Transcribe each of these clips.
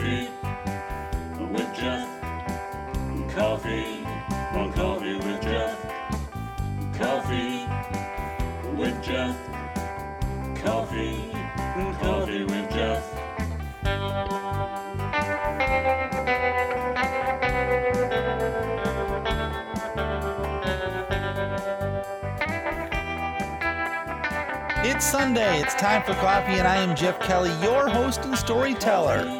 Coffee with Jeff. Coffee on Coffee with Jeff. Coffee with Jeff. Coffee, Coffee with Jeff. It's Sunday. It's time for coffee, and I am Jeff Kelly, your host and storyteller.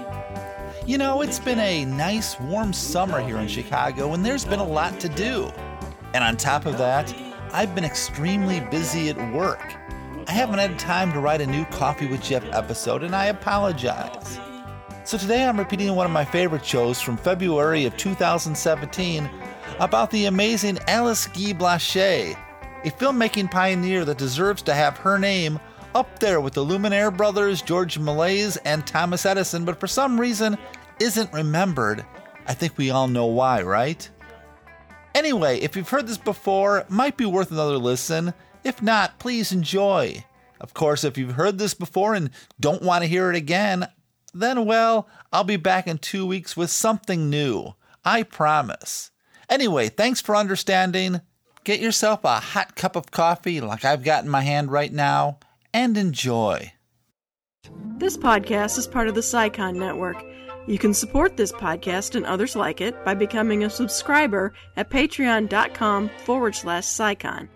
You know, it's been a nice, warm summer here in Chicago, and there's been a lot to do. And on top of that, I've been extremely busy at work. I haven't had time to write a new Coffee with Jeff episode, and I apologize. So today I'm repeating one of my favorite shows from February of 2017 about the amazing Alice Guy Blaché, a filmmaking pioneer that deserves to have her name up there with the Lumiere brothers, George Méliès, and Thomas Edison, but for some reason isn't remembered. I think we all know why, right? Anyway, if you've heard this before, might be worth another listen. If not, please enjoy. Of course, if you've heard this before and don't want to hear it again, then well, I'll be back in two weeks with something new. I promise. Anyway, thanks for understanding. Get yourself a hot cup of coffee like I've got in my hand right now and enjoy. This podcast is part of the SciCon Network. You can support this podcast and others like it by becoming a subscriber at patreon.com forward slash SciCon.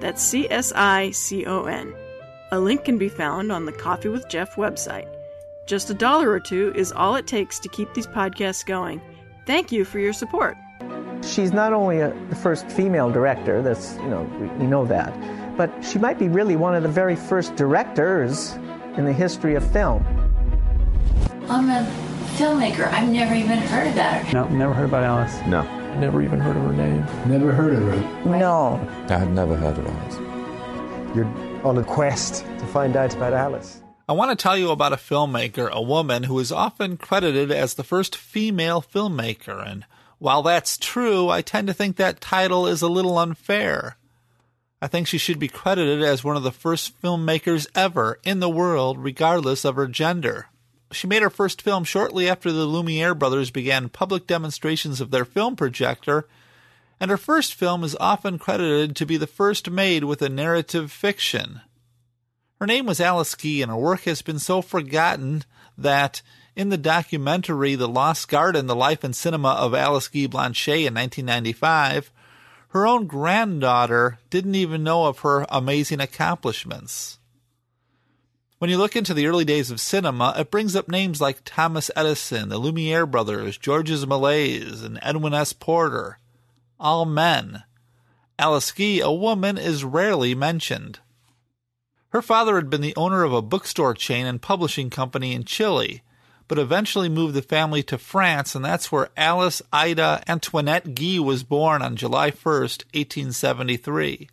That's C S I C O N. A link can be found on the Coffee with Jeff website. Just a dollar or two is all it takes to keep these podcasts going. Thank you for your support. She's not only a, the first female director, that's, you know, we, we know that, but she might be really one of the very first directors in the history of film. I'm a filmmaker. I've never even heard about her. No, never heard about Alice. No, Never even heard of her name. Never heard of her. No. I had never heard of Alice. You're on a quest to find out about Alice. I want to tell you about a filmmaker, a woman who is often credited as the first female filmmaker, and while that's true, I tend to think that title is a little unfair. I think she should be credited as one of the first filmmakers ever in the world, regardless of her gender. She made her first film shortly after the Lumiere brothers began public demonstrations of their film projector, and her first film is often credited to be the first made with a narrative fiction. Her name was Alice Guy, and her work has been so forgotten that in the documentary The Lost Garden, The Life and Cinema of Alice Guy Blanchet in 1995, her own granddaughter didn't even know of her amazing accomplishments. When you look into the early days of cinema, it brings up names like Thomas Edison, the Lumiere brothers, Georges Méliès, and Edwin S. Porter. All men. Alice Guy, a woman, is rarely mentioned. Her father had been the owner of a bookstore chain and publishing company in Chile, but eventually moved the family to France, and that's where Alice Ida Antoinette Guy was born on July 1st, 1873.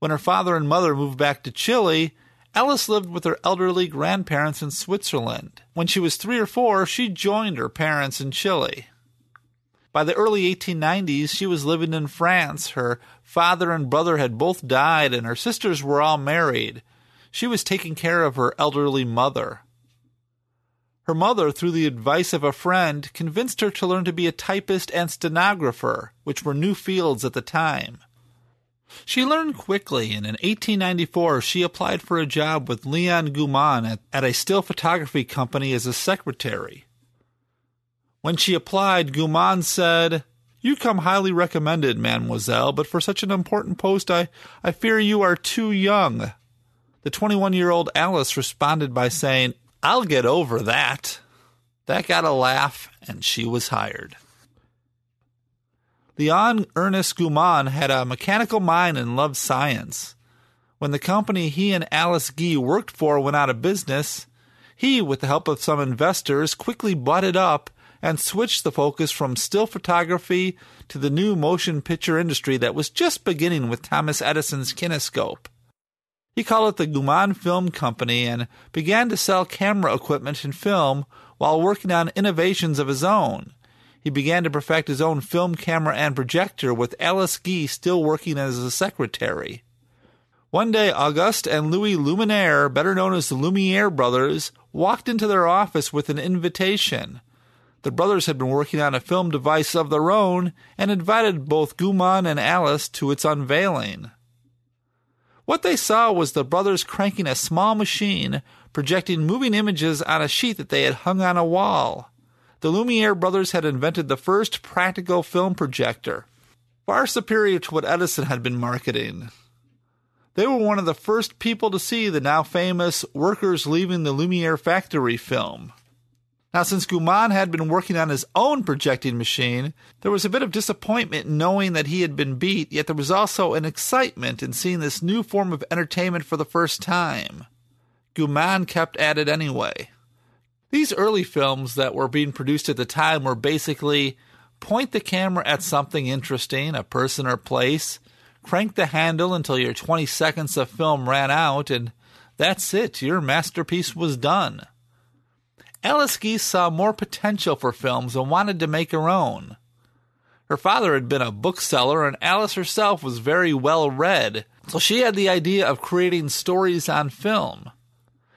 When her father and mother moved back to Chile, Alice lived with her elderly grandparents in Switzerland. When she was three or four, she joined her parents in Chile. By the early 1890s, she was living in France. Her father and brother had both died, and her sisters were all married. She was taking care of her elderly mother. Her mother, through the advice of a friend, convinced her to learn to be a typist and stenographer, which were new fields at the time. She learned quickly, and in 1894 she applied for a job with Leon Gaumont at, at a still photography company as a secretary. When she applied, Gaumont said, You come highly recommended, mademoiselle, but for such an important post I, I fear you are too young. The 21 year old Alice responded by saying, I'll get over that. That got a laugh, and she was hired. Leon Ernest Gaumont had a mechanical mind and loved science. When the company he and Alice Guy worked for went out of business, he, with the help of some investors, quickly bought it up and switched the focus from still photography to the new motion picture industry that was just beginning with Thomas Edison's kinetoscope. He called it the Gaumont Film Company and began to sell camera equipment and film while working on innovations of his own. He began to perfect his own film camera and projector with Alice Guy still working as a secretary. One day, Auguste and Louis Lumiere, better known as the Lumiere brothers, walked into their office with an invitation. The brothers had been working on a film device of their own and invited both Gaumont and Alice to its unveiling. What they saw was the brothers cranking a small machine, projecting moving images on a sheet that they had hung on a wall. The Lumiere brothers had invented the first practical film projector, far superior to what Edison had been marketing. They were one of the first people to see the now famous Workers Leaving the Lumiere Factory film. Now, since Gaumont had been working on his own projecting machine, there was a bit of disappointment in knowing that he had been beat, yet there was also an excitement in seeing this new form of entertainment for the first time. Gaumont kept at it anyway. These early films that were being produced at the time were basically point the camera at something interesting, a person or place, crank the handle until your 20 seconds of film ran out, and that's it, your masterpiece was done. Alice Guise saw more potential for films and wanted to make her own. Her father had been a bookseller, and Alice herself was very well read, so she had the idea of creating stories on film.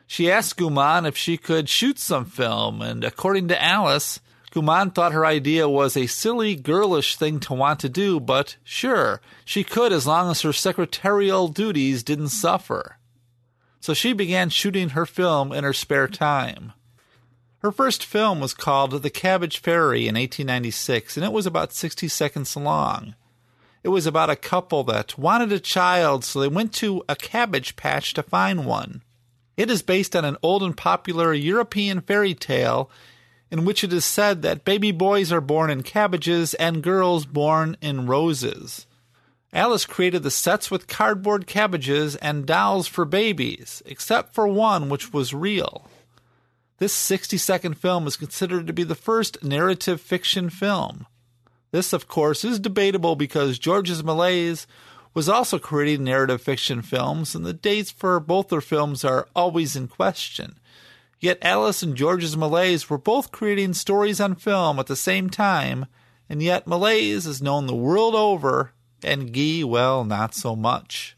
She asked Gaumont if she could shoot some film, and according to Alice, Gaumont thought her idea was a silly, girlish thing to want to do, but sure, she could as long as her secretarial duties didn't suffer. So she began shooting her film in her spare time. Her first film was called The Cabbage Fairy in 1896, and it was about 60 seconds long. It was about a couple that wanted a child, so they went to a cabbage patch to find one. It is based on an old and popular European fairy tale in which it is said that baby boys are born in cabbages and girls born in roses. Alice created the sets with cardboard cabbages and dolls for babies, except for one which was real. This 60 second film is considered to be the first narrative fiction film. This, of course, is debatable because Georges Méliès was also creating narrative fiction films, and the dates for both their films are always in question. Yet Alice and Georges Méliès were both creating stories on film at the same time, and yet Méliès is known the world over, and Guise, well, not so much.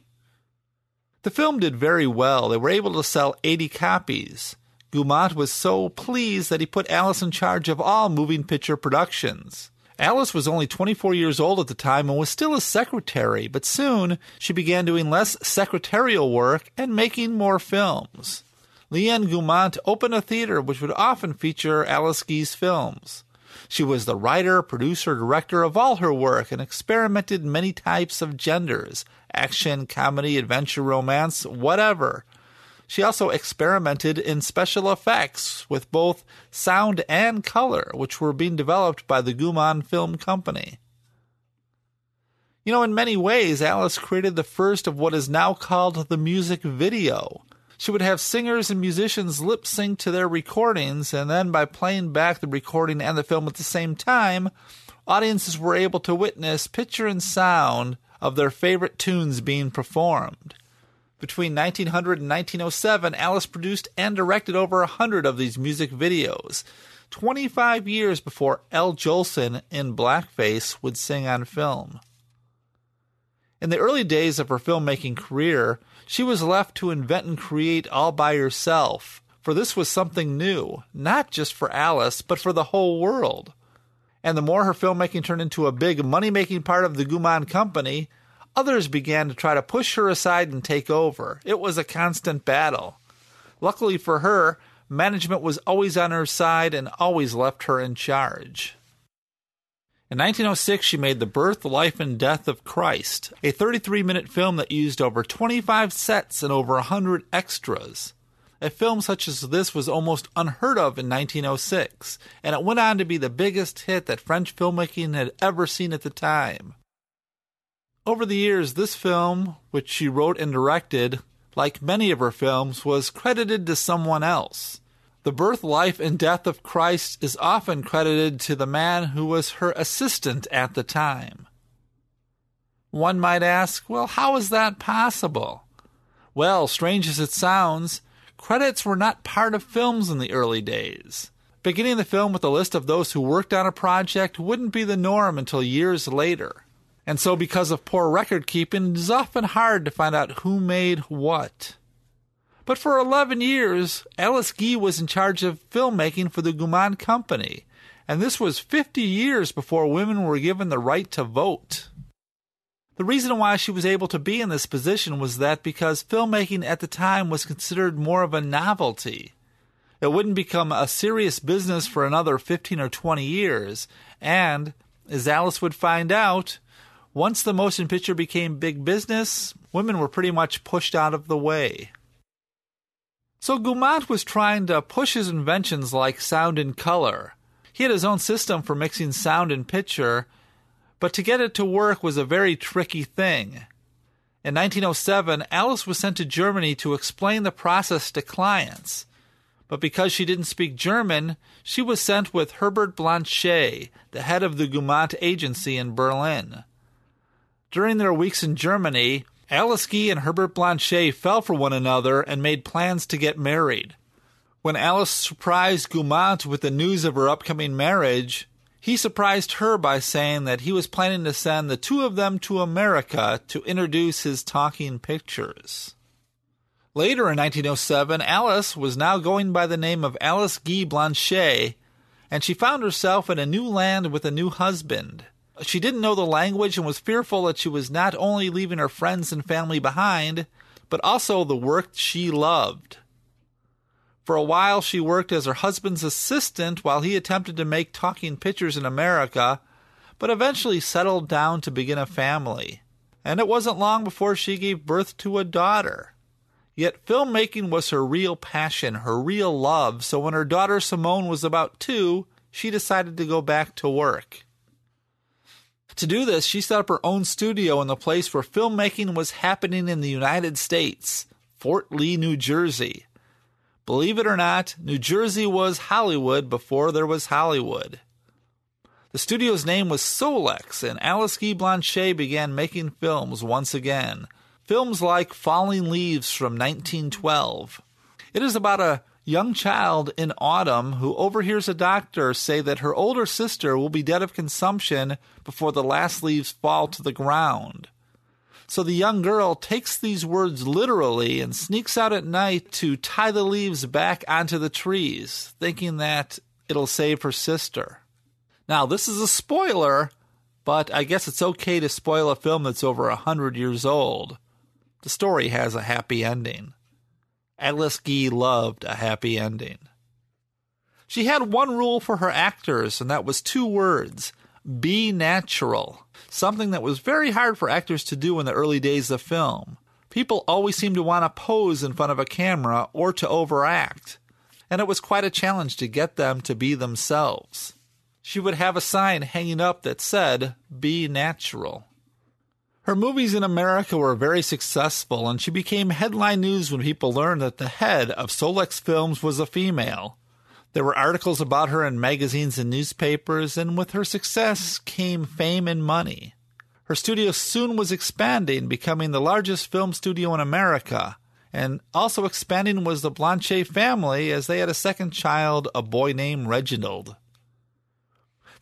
The film did very well. They were able to sell 80 copies. Gaumont was so pleased that he put Alice in charge of all moving picture productions. Alice was only 24 years old at the time and was still a secretary, but soon she began doing less secretarial work and making more films. Leon Gaumont opened a theater which would often feature Alice Guise's films. She was the writer, producer, director of all her work and experimented many types of genders action, comedy, adventure, romance, whatever. She also experimented in special effects with both sound and color, which were being developed by the Gaumont Film Company. You know, in many ways, Alice created the first of what is now called the music video. She would have singers and musicians lip sync to their recordings, and then by playing back the recording and the film at the same time, audiences were able to witness picture and sound of their favorite tunes being performed. Between 1900 and 1907, Alice produced and directed over a hundred of these music videos, 25 years before Al Jolson in blackface would sing on film. In the early days of her filmmaking career, she was left to invent and create all by herself, for this was something new, not just for Alice, but for the whole world. And the more her filmmaking turned into a big money making part of the Gaumont company, Others began to try to push her aside and take over. It was a constant battle. Luckily for her, management was always on her side and always left her in charge. In 1906, she made The Birth, Life, and Death of Christ, a 33 minute film that used over 25 sets and over 100 extras. A film such as this was almost unheard of in 1906, and it went on to be the biggest hit that French filmmaking had ever seen at the time. Over the years, this film, which she wrote and directed, like many of her films, was credited to someone else. The birth, life, and death of Christ is often credited to the man who was her assistant at the time. One might ask, well, how is that possible? Well, strange as it sounds, credits were not part of films in the early days. Beginning the film with a list of those who worked on a project wouldn't be the norm until years later. And so, because of poor record keeping, it is often hard to find out who made what. But for 11 years, Alice Guy was in charge of filmmaking for the Gaumont Company, and this was 50 years before women were given the right to vote. The reason why she was able to be in this position was that because filmmaking at the time was considered more of a novelty. It wouldn't become a serious business for another 15 or 20 years, and, as Alice would find out, once the motion picture became big business, women were pretty much pushed out of the way. So Gaumont was trying to push his inventions like sound and color. He had his own system for mixing sound and picture, but to get it to work was a very tricky thing. In 1907, Alice was sent to Germany to explain the process to clients. But because she didn't speak German, she was sent with Herbert Blanchet, the head of the Gaumont agency in Berlin. During their weeks in Germany, Alice and Herbert Blanchet fell for one another and made plans to get married. When Alice surprised Gaumont with the news of her upcoming marriage, he surprised her by saying that he was planning to send the two of them to America to introduce his talking pictures. Later in 1907, Alice was now going by the name of Alice Guy Blanchet, and she found herself in a new land with a new husband. She didn't know the language and was fearful that she was not only leaving her friends and family behind, but also the work she loved. For a while, she worked as her husband's assistant while he attempted to make talking pictures in America, but eventually settled down to begin a family. And it wasn't long before she gave birth to a daughter. Yet filmmaking was her real passion, her real love, so when her daughter Simone was about two, she decided to go back to work. To do this, she set up her own studio in the place where filmmaking was happening in the United States, Fort Lee, New Jersey. Believe it or not, New Jersey was Hollywood before there was Hollywood. The studio's name was Solax, and Alice Guy Blanchet began making films once again. Films like Falling Leaves from 1912. It is about a young child in autumn who overhears a doctor say that her older sister will be dead of consumption before the last leaves fall to the ground. So the young girl takes these words literally and sneaks out at night to tie the leaves back onto the trees, thinking that it'll save her sister. Now, this is a spoiler, but I guess it's okay to spoil a film that's over a hundred years old. The story has a happy ending. Alice Guy loved a happy ending. She had one rule for her actors, and that was two words be natural. Something that was very hard for actors to do in the early days of film. People always seemed to want to pose in front of a camera or to overact, and it was quite a challenge to get them to be themselves. She would have a sign hanging up that said, Be natural. Her movies in America were very successful, and she became headline news when people learned that the head of Solax Films was a female. There were articles about her in magazines and newspapers, and with her success came fame and money. Her studio soon was expanding, becoming the largest film studio in America, and also expanding was the Blanchet family as they had a second child, a boy named Reginald.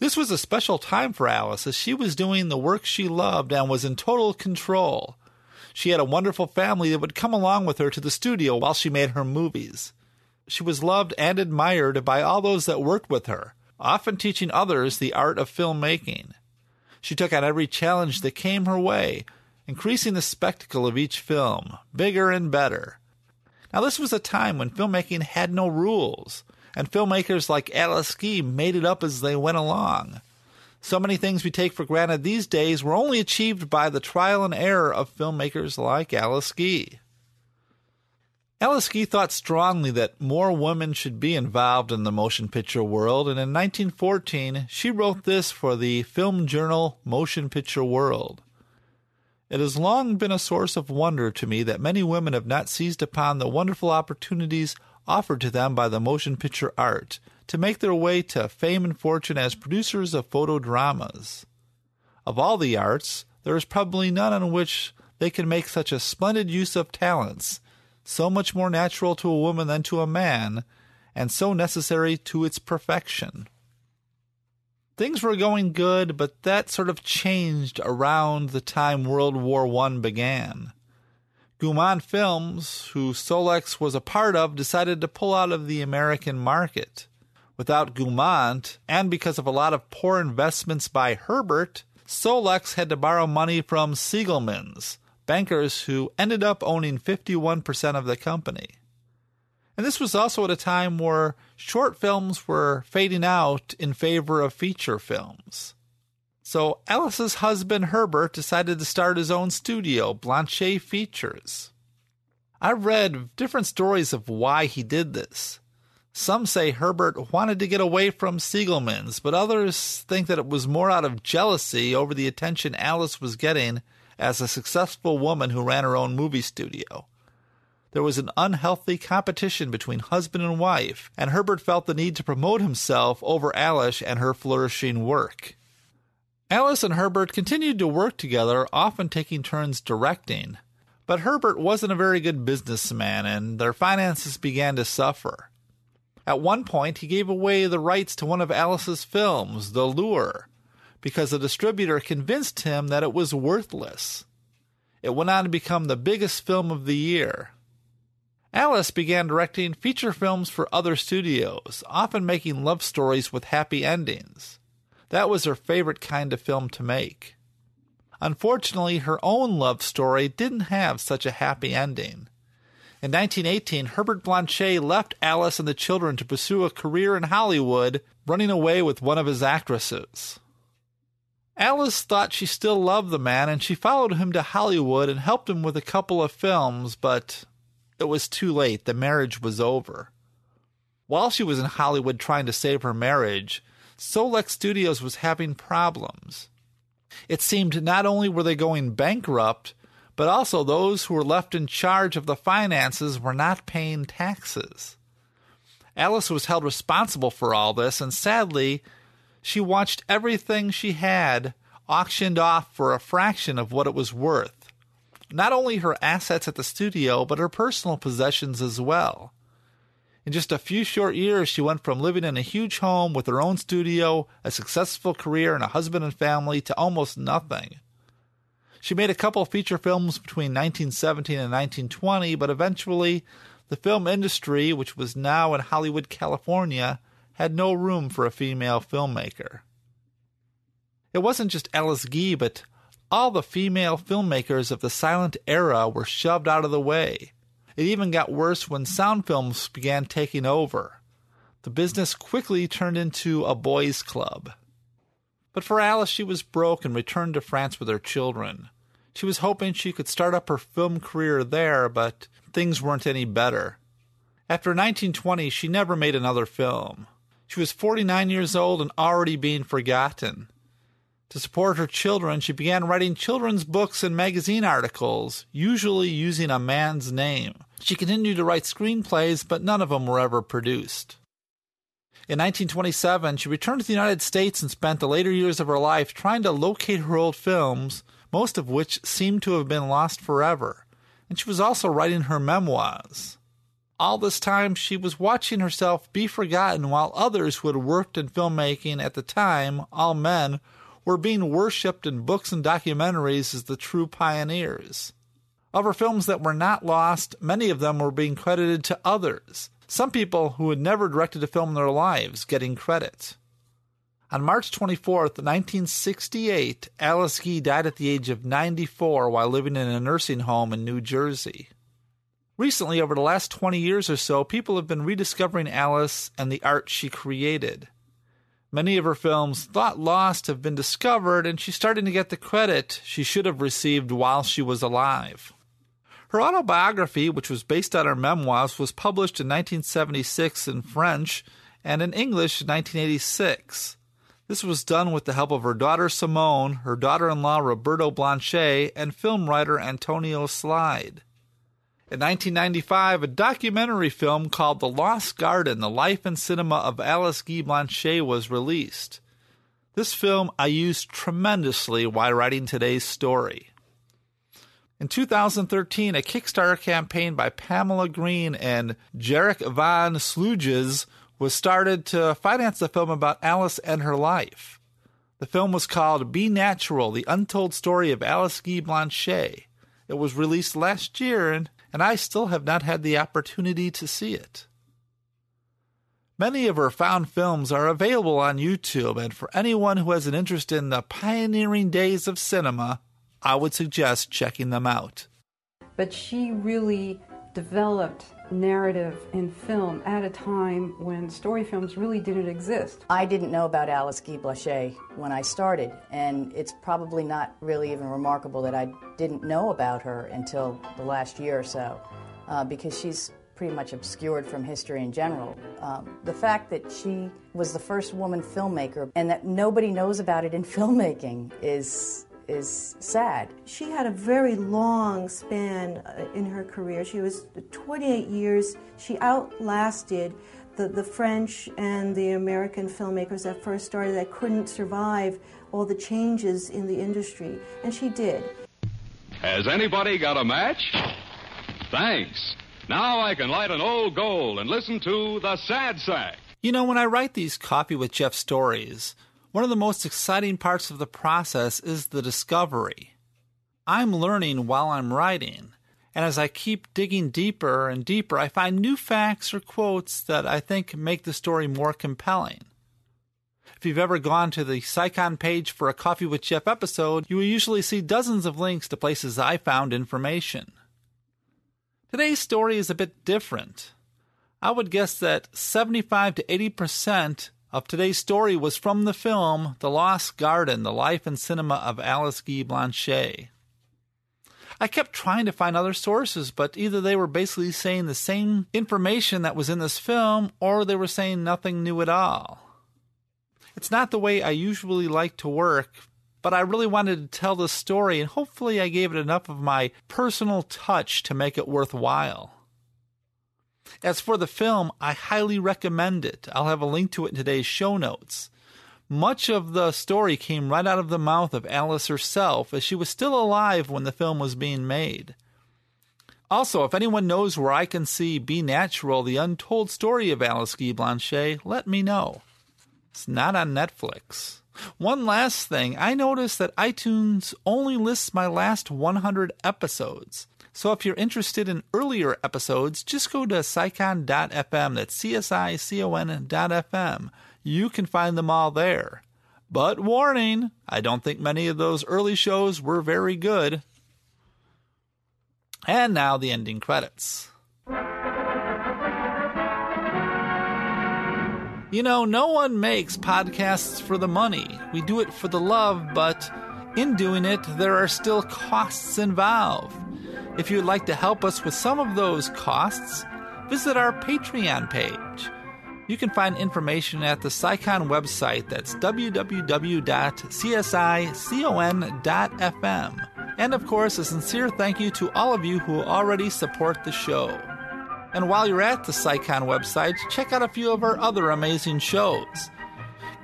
This was a special time for Alice as she was doing the work she loved and was in total control. She had a wonderful family that would come along with her to the studio while she made her movies. She was loved and admired by all those that worked with her, often teaching others the art of filmmaking. She took on every challenge that came her way, increasing the spectacle of each film, bigger and better. Now, this was a time when filmmaking had no rules and filmmakers like Alice Guy made it up as they went along. So many things we take for granted these days were only achieved by the trial and error of filmmakers like Alice Guy. Alice Guy thought strongly that more women should be involved in the motion picture world, and in 1914 she wrote this for the film journal Motion Picture World. It has long been a source of wonder to me that many women have not seized upon the wonderful opportunities offered to them by the motion picture art to make their way to fame and fortune as producers of photo dramas. Of all the arts, there is probably none on which they can make such a splendid use of talents, so much more natural to a woman than to a man, and so necessary to its perfection. Things were going good, but that sort of changed around the time World War I began. Gaumont Films, who Solax was a part of, decided to pull out of the American market. Without Gaumont, and because of a lot of poor investments by Herbert, Solax had to borrow money from Siegelman's, bankers who ended up owning 51% of the company. And this was also at a time where short films were fading out in favor of feature films. So Alice's husband Herbert decided to start his own studio, Blanchet Features. I've read different stories of why he did this. Some say Herbert wanted to get away from Siegelman's, but others think that it was more out of jealousy over the attention Alice was getting as a successful woman who ran her own movie studio. There was an unhealthy competition between husband and wife, and Herbert felt the need to promote himself over Alice and her flourishing work. Alice and Herbert continued to work together, often taking turns directing. But Herbert wasn't a very good businessman, and their finances began to suffer. At one point, he gave away the rights to one of Alice's films, The Lure, because the distributor convinced him that it was worthless. It went on to become the biggest film of the year. Alice began directing feature films for other studios, often making love stories with happy endings. That was her favorite kind of film to make. Unfortunately, her own love story didn't have such a happy ending. In 1918, Herbert Blanchet left Alice and the children to pursue a career in Hollywood, running away with one of his actresses. Alice thought she still loved the man and she followed him to Hollywood and helped him with a couple of films, but it was too late. The marriage was over. While she was in Hollywood trying to save her marriage, Solax Studios was having problems. It seemed not only were they going bankrupt, but also those who were left in charge of the finances were not paying taxes. Alice was held responsible for all this, and sadly, she watched everything she had auctioned off for a fraction of what it was worth. Not only her assets at the studio, but her personal possessions as well. In just a few short years, she went from living in a huge home with her own studio, a successful career, and a husband and family to almost nothing. She made a couple feature films between 1917 and 1920, but eventually the film industry, which was now in Hollywood, California, had no room for a female filmmaker. It wasn't just Alice Guy, but all the female filmmakers of the silent era were shoved out of the way. It even got worse when sound films began taking over. The business quickly turned into a boys' club. But for Alice, she was broke and returned to France with her children. She was hoping she could start up her film career there, but things weren't any better. After 1920, she never made another film. She was 49 years old and already being forgotten. To support her children, she began writing children's books and magazine articles, usually using a man's name. She continued to write screenplays, but none of them were ever produced. In 1927, she returned to the United States and spent the later years of her life trying to locate her old films most of which seemed to have been lost forever, and she was also writing her memoirs. All this time, she was watching herself be forgotten while others who had worked in filmmaking at the time, all men, were being worshipped in books and documentaries as the true pioneers. Of her films that were not lost, many of them were being credited to others, some people who had never directed a film in their lives getting credit. On March 24, 1968, Alice Guy died at the age of 94 while living in a nursing home in New Jersey. Recently, over the last 20 years or so, people have been rediscovering Alice and the art she created. Many of her films, thought lost, have been discovered, and she's starting to get the credit she should have received while she was alive. Her autobiography, which was based on her memoirs, was published in 1976 in French and in English in 1986. This was done with the help of her daughter Simone, her daughter in law Roberta Blanchet, and film writer Anthony Slide. In 1995, a documentary film called The Lost Garden The Life and Cinema of Alice Guy Blanchet was released. This film I used tremendously while writing today's story. In 2013, a Kickstarter campaign by Pamela Green and Jarik van Sluijs was started to finance the film about Alice and her life. The film was called Be Natural The Untold Story of Alice Guy Blanchet, It was released last year, and, and I still have not had the opportunity to see it. Many of her found films are available on YouTube, and for anyone who has an interest in the pioneering days of cinema, I would suggest checking them out. But she really developed narrative in film at a time when story films really didn't exist. I didn't know about Alice Guy Blaché when I started, and it's probably not really even remarkable that I didn't know about her until the last year or so, uh, because she's pretty much obscured from history in general. Um, the fact that she was the first woman filmmaker and that nobody knows about it in filmmaking is is sad. She had a very long span uh, in her career. She was 28 years. She outlasted the, the French and the American filmmakers that first started that couldn't survive all the changes in the industry, and she did. Has anybody got a match? Thanks. Now I can light an old gold and listen to the sad sack. You know, when I write these Coffee with Jeff stories, one of the most exciting parts of the process is the discovery. I'm learning while I'm writing, and as I keep digging deeper and deeper, I find new facts or quotes that I think make the story more compelling. If you've ever gone to the SciCon page for a Coffee with Jeff episode, you will usually see dozens of links to places I found information. Today's story is a bit different. I would guess that 75 to 80% of today's story was from the film The Lost Garden The Life and Cinema of Alice Guy Blanchet. I kept trying to find other sources, but either they were basically saying the same information that was in this film, or they were saying nothing new at all. It's not the way I usually like to work, but I really wanted to tell this story, and hopefully I gave it enough of my personal touch to make it worthwhile. As for the film, I highly recommend it. I'll have a link to it in today's show notes. Much of the story came right out of the mouth of Alice herself, as she was still alive when the film was being made. Also, if anyone knows where I can see Be Natural, the untold story of Alice Guy Blanchet, let me know. It's not on Netflix. One last thing, I noticed that iTunes only lists my last 100 episodes. So if you're interested in earlier episodes, just go to scicon.fm. That's C-S-I-C-O-N.fm. You can find them all there. But warning, I don't think many of those early shows were very good. And now the ending credits. You know, no one makes podcasts for the money. We do it for the love, but in doing it, there are still costs involved. If you'd like to help us with some of those costs, visit our Patreon page. You can find information at the SciCon website that's www.csicon.fm. And of course, a sincere thank you to all of you who already support the show. And while you're at the SciCon website, check out a few of our other amazing shows.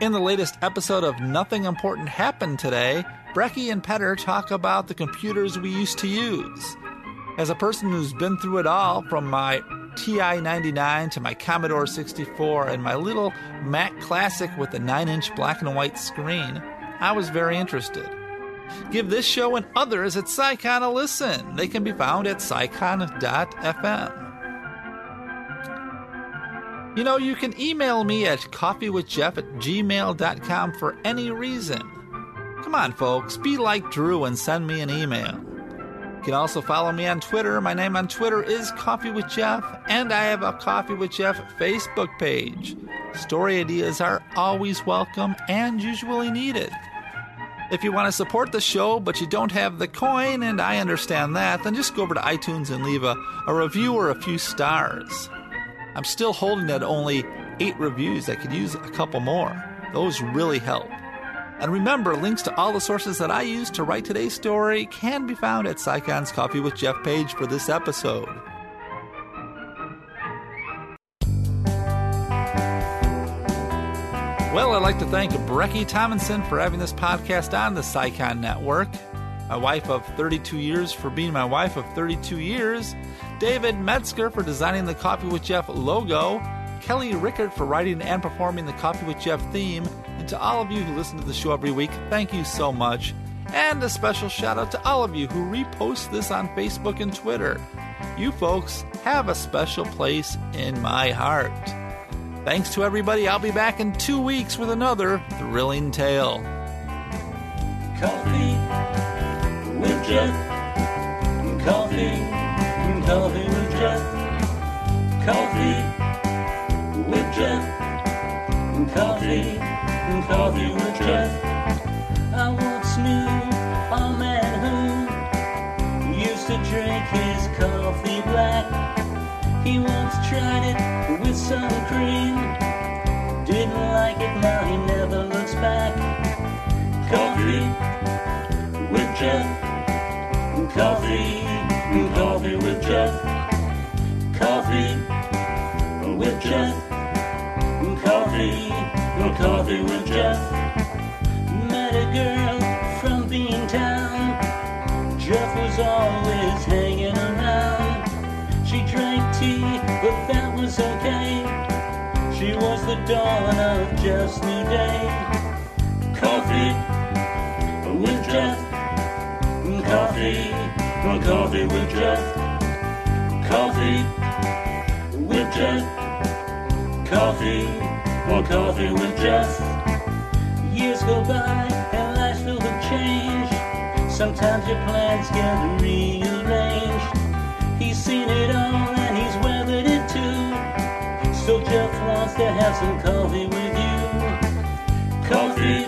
In the latest episode of Nothing Important Happened Today, Brecky and Petter talk about the computers we used to use. As a person who's been through it all, from my TI 99 to my Commodore 64 and my little Mac Classic with a 9 inch black and white screen, I was very interested. Give this show and others at SciCon a listen. They can be found at scicon.fm. You know, you can email me at coffeewithjeff at gmail.com for any reason. Come on, folks, be like Drew and send me an email. You can also follow me on Twitter. My name on Twitter is Coffee with Jeff, and I have a Coffee with Jeff Facebook page. Story ideas are always welcome and usually needed. If you want to support the show but you don't have the coin, and I understand that, then just go over to iTunes and leave a, a review or a few stars. I'm still holding at only eight reviews. I could use a couple more. Those really help. And remember, links to all the sources that I used to write today's story can be found at SciCon's Coffee with Jeff page for this episode. Well, I'd like to thank Brecky Tomlinson for having this podcast on the SciCon Network, my wife of 32 years for being my wife of 32 years, David Metzger for designing the Coffee with Jeff logo, Kelly Rickard for writing and performing the Coffee with Jeff theme, and to all of you who listen to the show every week, thank you so much. And a special shout out to all of you who repost this on Facebook and Twitter. You folks have a special place in my heart. Thanks to everybody. I'll be back in two weeks with another thrilling tale. Coffee with Jeff. Coffee, coffee with Jeff. Coffee with Jeff. Coffee, coffee with Jeff. I once knew a man who used to drink his coffee black. He once tried it with some cream. Didn't like it, now he never looks back. Coffee with Jeff. Coffee, coffee with Jeff. Coffee with Jeff. Coffee with Jeff. Met a girl from Beantown. Jeff was always hanging around. She drank tea, but that was okay. She was the dawn of Jeff's new day. Coffee with Jeff. Coffee, coffee with Jeff. Coffee with Jeff. Coffee, coffee with Jeff. Years go by and life's filled with change. Sometimes your plans get rearranged. He's seen it all and he's weathered it too. So Jeff wants to have some coffee with you. Coffee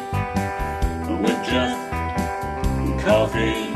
with Jeff. Coffee